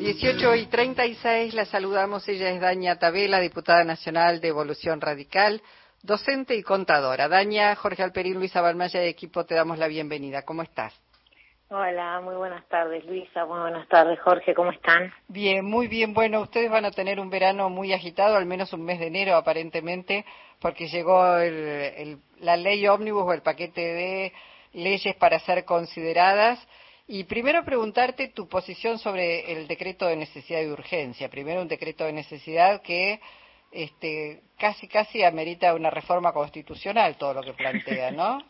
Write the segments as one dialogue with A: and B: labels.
A: 18 y 36 la saludamos. Ella es Daña Tabela, diputada nacional de Evolución Radical, docente y contadora. Daña, Jorge Alperín, Luisa Balmaya de equipo, te damos la bienvenida. ¿Cómo estás?
B: Hola, muy buenas tardes Luisa, muy buenas tardes Jorge, ¿cómo están?
A: Bien, muy bien. Bueno, ustedes van a tener un verano muy agitado, al menos un mes de enero aparentemente, porque llegó la ley ómnibus o el paquete de leyes para ser consideradas. Y primero preguntarte tu posición sobre el decreto de necesidad y urgencia. Primero un decreto de necesidad que este, casi casi amerita una reforma constitucional todo lo que plantea, ¿no?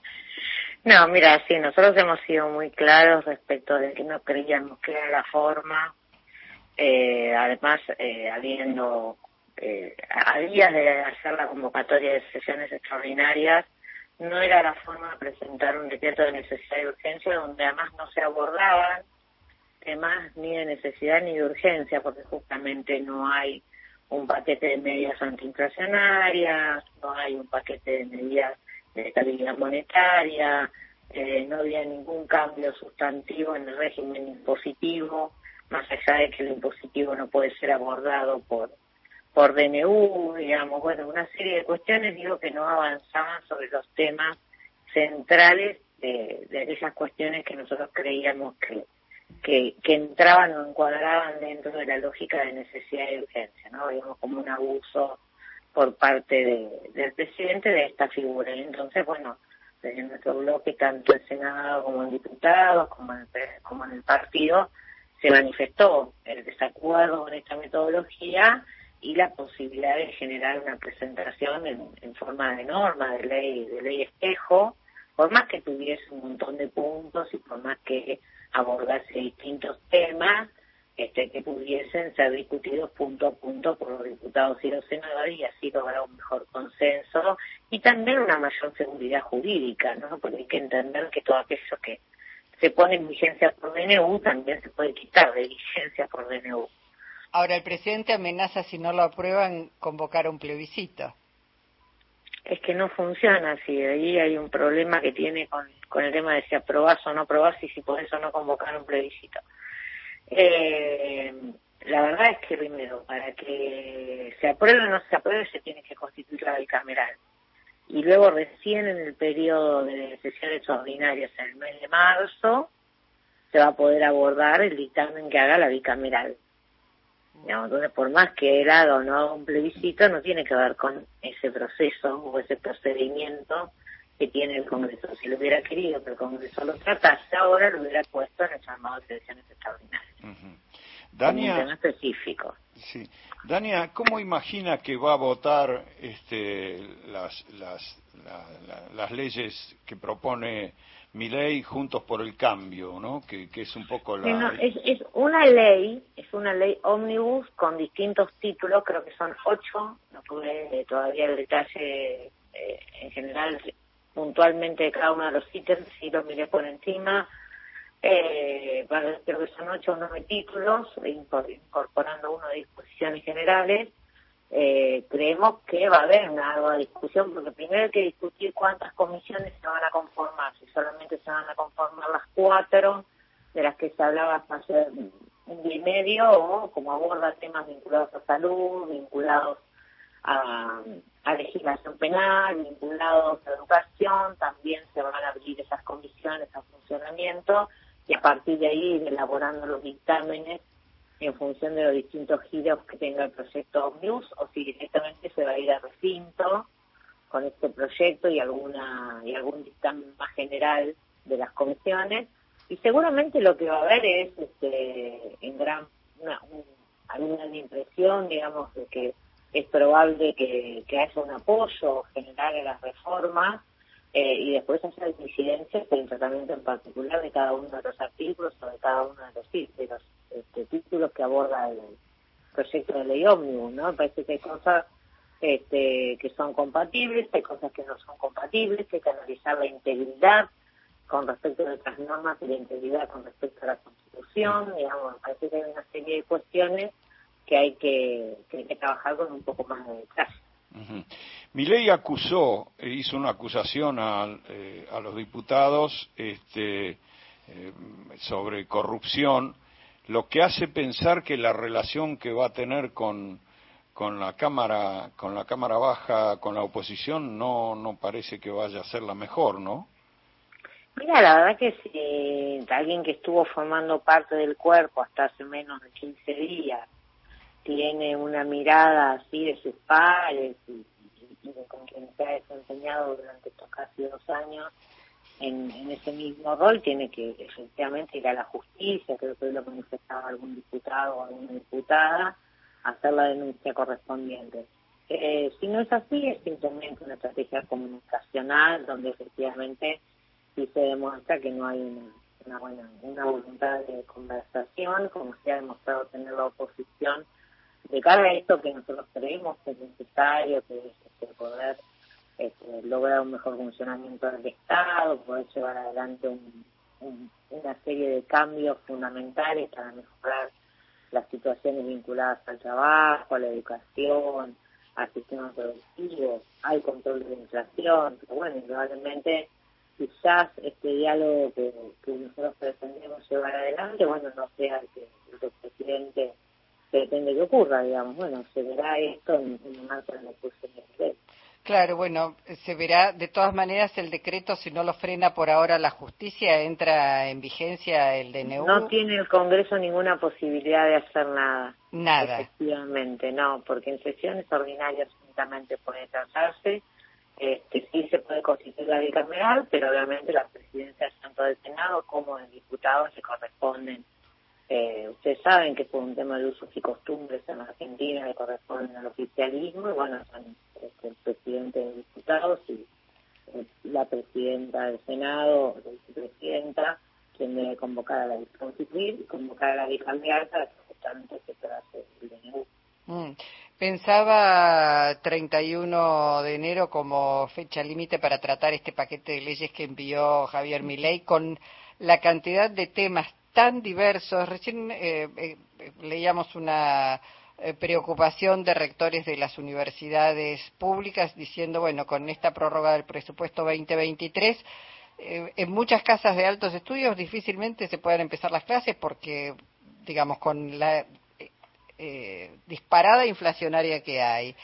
B: No, mira, sí, nosotros hemos sido muy claros respecto de que no creíamos que era la forma, eh, además, eh, habiendo, eh, a días de hacer la convocatoria de sesiones extraordinarias, no era la forma de presentar un decreto de necesidad y urgencia donde además no se abordaban temas ni de necesidad ni de urgencia, porque justamente no hay un paquete de medidas antiinflacionarias, no hay un paquete de medidas de estabilidad monetaria, eh, no había ningún cambio sustantivo en el régimen impositivo, más allá de que el impositivo no puede ser abordado por por DNU, digamos, bueno, una serie de cuestiones, digo, que no avanzaban sobre los temas centrales de, de esas cuestiones que nosotros creíamos que, que, entraban o encuadraban dentro de la lógica de necesidad y urgencia, ¿no? Digamos, como un abuso por parte del presidente de esta figura. Y entonces, bueno, desde nuestro bloque, tanto en Senado como en diputados, como en, como en el partido, se manifestó el desacuerdo con esta metodología y la posibilidad de generar una presentación en, forma de norma, de ley, de ley espejo, por más que tuviese un montón de puntos y por más que abordase distintos temas, este, que pudiesen ser discutidos punto a punto por los diputados y los senadores y así lograr un mejor consenso y también una mayor seguridad jurídica, ¿no? Porque hay que entender que todo aquello que se pone en vigencia por DNU también se puede quitar de vigencia por DNU.
A: Ahora, el presidente amenaza, si no lo aprueban, convocar un plebiscito.
B: Es que no funciona así. Ahí hay un problema que tiene con, con el tema de si aprobás o no aprobás y si por eso no convocar un plebiscito. Eh, la verdad es que primero, para que se apruebe o no se apruebe, se tiene que constituir la bicameral. Y luego recién en el periodo de sesiones extraordinarias, en el mes de marzo, se va a poder abordar el dictamen que haga la bicameral. Entonces, por más que el haga o no haga un plebiscito, no tiene que ver con ese proceso o ese procedimiento que tiene el Congreso. Si lo hubiera querido que el Congreso lo tratase ahora, lo hubiera puesto en el llamado de sesiones extraordinarias.
C: Dania,
B: específico.
C: Sí. Dania, ¿cómo imagina que va a votar este, las, las, las leyes que propone mi ley Juntos por el Cambio, ¿no? Que, es un poco la...
B: es, es una ley, es una ley ómnibus con distintos títulos, creo que son ocho, no tuve todavía el detalle eh, en general puntualmente de cada uno de los ítems, sí lo miré por encima, eh, creo que son ocho o nueve títulos, incorporando uno de disposiciones generales. Eh, creemos que va a haber una nueva discusión, porque primero hay que discutir cuántas comisiones se van a conformar, si solamente se van a conformar las cuatro de las que se hablaba hace un día y medio, o como aborda temas vinculados a salud, vinculados a, a legislación penal, vinculados a educación, también se van a abrir esas comisiones a funcionamiento y a partir de ahí ir elaborando los dictámenes en función de los distintos giros que tenga el proyecto Omnibus o si directamente se va a ir a recinto con este proyecto y alguna y algún dictamen más general de las comisiones. Y seguramente lo que va a haber es este en gran una, alguna impresión digamos de que es probable que, que haya un apoyo general a las reformas eh, y después hacer incidencias en el tratamiento en particular de cada uno de los artículos o de cada uno de los, de los este, títulos que aborda el proyecto de ley ómnibus, ¿no? parece que hay cosas este, que son compatibles, hay cosas que no son compatibles, que hay que analizar la integridad con respecto a otras normas y la integridad con respecto a la Constitución, digamos, parece que hay una serie de cuestiones que hay que, que, trabajar con un poco más de detalle.
C: Mi ley acusó, e hizo una acusación a, eh, a los diputados este, eh, sobre corrupción. Lo que hace pensar que la relación que va a tener con, con la cámara con la cámara baja con la oposición no no parece que vaya a ser la mejor no
B: mira la verdad que si alguien que estuvo formando parte del cuerpo hasta hace menos de 15 días tiene una mirada así de sus padres y, con quien se ha desempeñado durante estos casi dos años en, ese mismo rol tiene que efectivamente ir a la justicia, creo que lo manifestaba algún diputado o alguna diputada, hacer la denuncia correspondiente. Eh, si no es así, es simplemente una estrategia comunicacional donde efectivamente sí se demuestra que no hay una, buena una voluntad de conversación, como se ha demostrado tener la oposición de cara a esto que nosotros creemos que es necesario, que es este, poder este, lograr un mejor funcionamiento del Estado, poder llevar adelante una serie de cambios fundamentales para mejorar las situaciones vinculadas al trabajo, a la educación, al sistema productivo, al control de la inflación, pero bueno, probablemente quizás este diálogo que, nosotros pretendemos llevar adelante, bueno, no sea el que el presidente pretende que ocurra, digamos, bueno, se verá esto en, en marco de la discusión de
A: Claro, bueno, se verá de todas maneras el decreto, si no lo frena por ahora la justicia, entra en vigencia el DNU.
B: No tiene el Congreso ninguna posibilidad de hacer nada.
A: Nada.
B: Efectivamente, no, porque en sesiones ordinarias únicamente puede tratarse. Este, sí se puede constituir la bicameral, pero obviamente la presidencia tanto del Senado como del diputado se corresponden eh, ustedes saben que por un tema de usos y costumbres en Argentina le corresponden al oficialismo y bueno, son este, el presidente de diputados y eh, la presidenta del Senado, la vicepresidenta, quien debe convocar a la constituir y convocar a la bicameral para que justamente se hacer el DNU.
A: Mm. Pensaba 31 de enero como fecha límite para tratar este paquete de leyes que envió Javier Milei con la cantidad de temas tan diversos. Recién eh, eh, leíamos una eh, preocupación de rectores de las universidades públicas diciendo, bueno, con esta prórroga del presupuesto 2023, en muchas casas de altos estudios difícilmente se puedan empezar las clases porque, digamos, con la disparada inflacionaria que hay,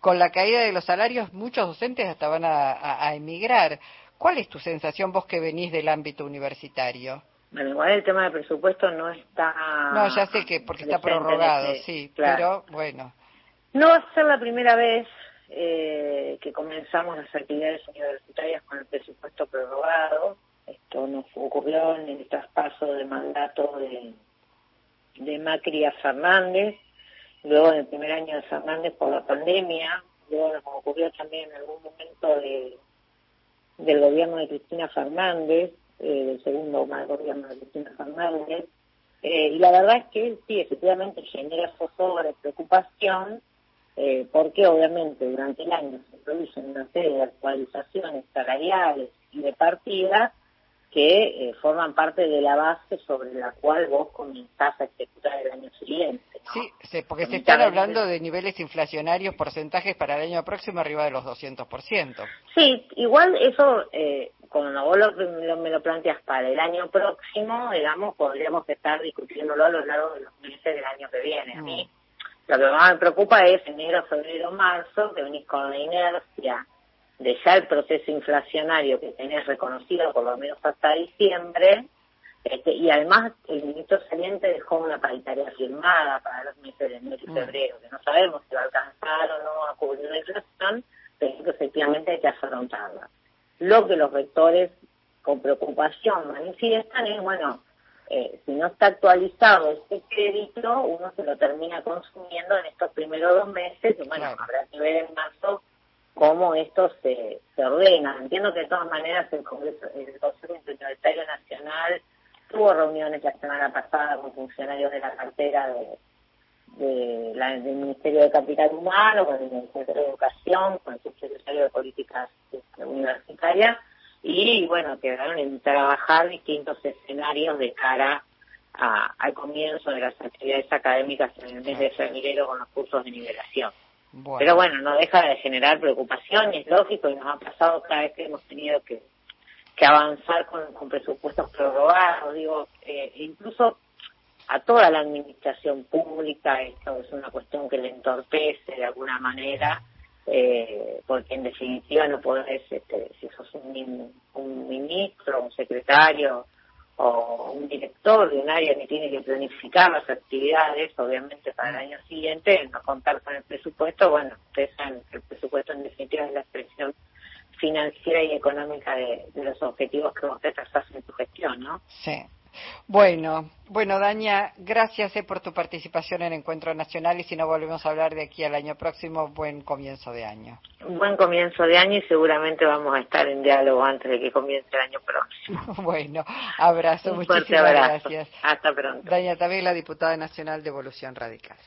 A: con la caída de los salarios, muchos docentes hasta van a emigrar. ¿Cuál es tu sensación vos que venís del ámbito universitario?
B: Bueno, igual el tema del presupuesto no está...
A: No, ya sé que porque está prorrogado, sí, pero bueno.
B: No va a ser la primera vez eh, que comenzamos las actividades universitarias con el presupuesto prorrogado. Esto nos ocurrió en el traspaso de mandato de, de Macri a Fernández, luego en el primer año de Fernández por la pandemia, luego nos ocurrió también en algún momento de, del gobierno de Cristina Fernández, eh, del segundo gobierno de Cristina Fernández. Eh, y la verdad es que sí, efectivamente genera zozobra, preocupación, eh, porque obviamente durante el año se producen una serie de actualizaciones salariales y de partida que eh, forman parte de la base sobre la cual vos comenzás a ejecutar el año siguiente.
A: Sí, porque se están hablando de niveles inflacionarios, porcentajes para el año próximo arriba de los 200%.
B: Sí, igual eso, eh, cuando vos me lo planteas para el año próximo, digamos, podríamos estar discutiéndolo a lo largo de los meses del año que viene. A mí mm. lo que más me preocupa es enero, febrero, marzo, que venís con la inercia de ya el proceso inflacionario que tenés reconocido por lo menos hasta diciembre, este, y además el ministro saliente dejó una paritaria firmada para los meses de enero y mm. febrero, que no sabemos si va a alcanzar o no a cubrir la inflación, pero que efectivamente hay que afrontarla. Lo que los rectores con preocupación manifiestan es, bueno, eh, si no está actualizado este crédito, uno se lo termina consumiendo en estos primeros dos meses, y bueno, habrá que ver en marzo cómo esto se, se ordena. Entiendo que de todas maneras el Congreso, el Consejo Interuniversitario Nacional tuvo reuniones la semana pasada con funcionarios de la cartera de la, del Ministerio de Capital Humano, con el Ministerio de Educación, con el Subsecretario de Políticas este, Universitarias, y bueno, quedaron en trabajar distintos escenarios de cara a, al comienzo de las actividades académicas en el mes de febrero con los cursos de nivelación. Pero bueno, no deja de generar preocupación y es lógico y nos ha pasado cada vez que hemos tenido que, que avanzar con, con presupuestos prorrogados, digo, eh, incluso a toda la administración pública, esto es una cuestión que le entorpece de alguna manera, eh, porque en definitiva no podés, este, si sos un, un ministro, un secretario o un director de un área que tiene que planificar las actividades, obviamente para el año siguiente, no contar con el presupuesto, bueno, ustedes saben que el presupuesto en definitiva es la expresión financiera y económica de, los objetivos que vos te trazás en tu gestión, ¿no?
A: Sí. Bueno, bueno, Daña, gracias eh, por tu participación en Encuentro Nacional y si no volvemos a hablar de aquí al año próximo, buen comienzo de año.
B: Un buen comienzo de año y seguramente vamos a estar en diálogo antes de que comience el año próximo.
A: bueno, abrazo,
B: Un
A: muchísimas
B: abrazo.
A: gracias.
B: Hasta pronto.
A: Daña Tabela, diputada nacional de Evolución Radical.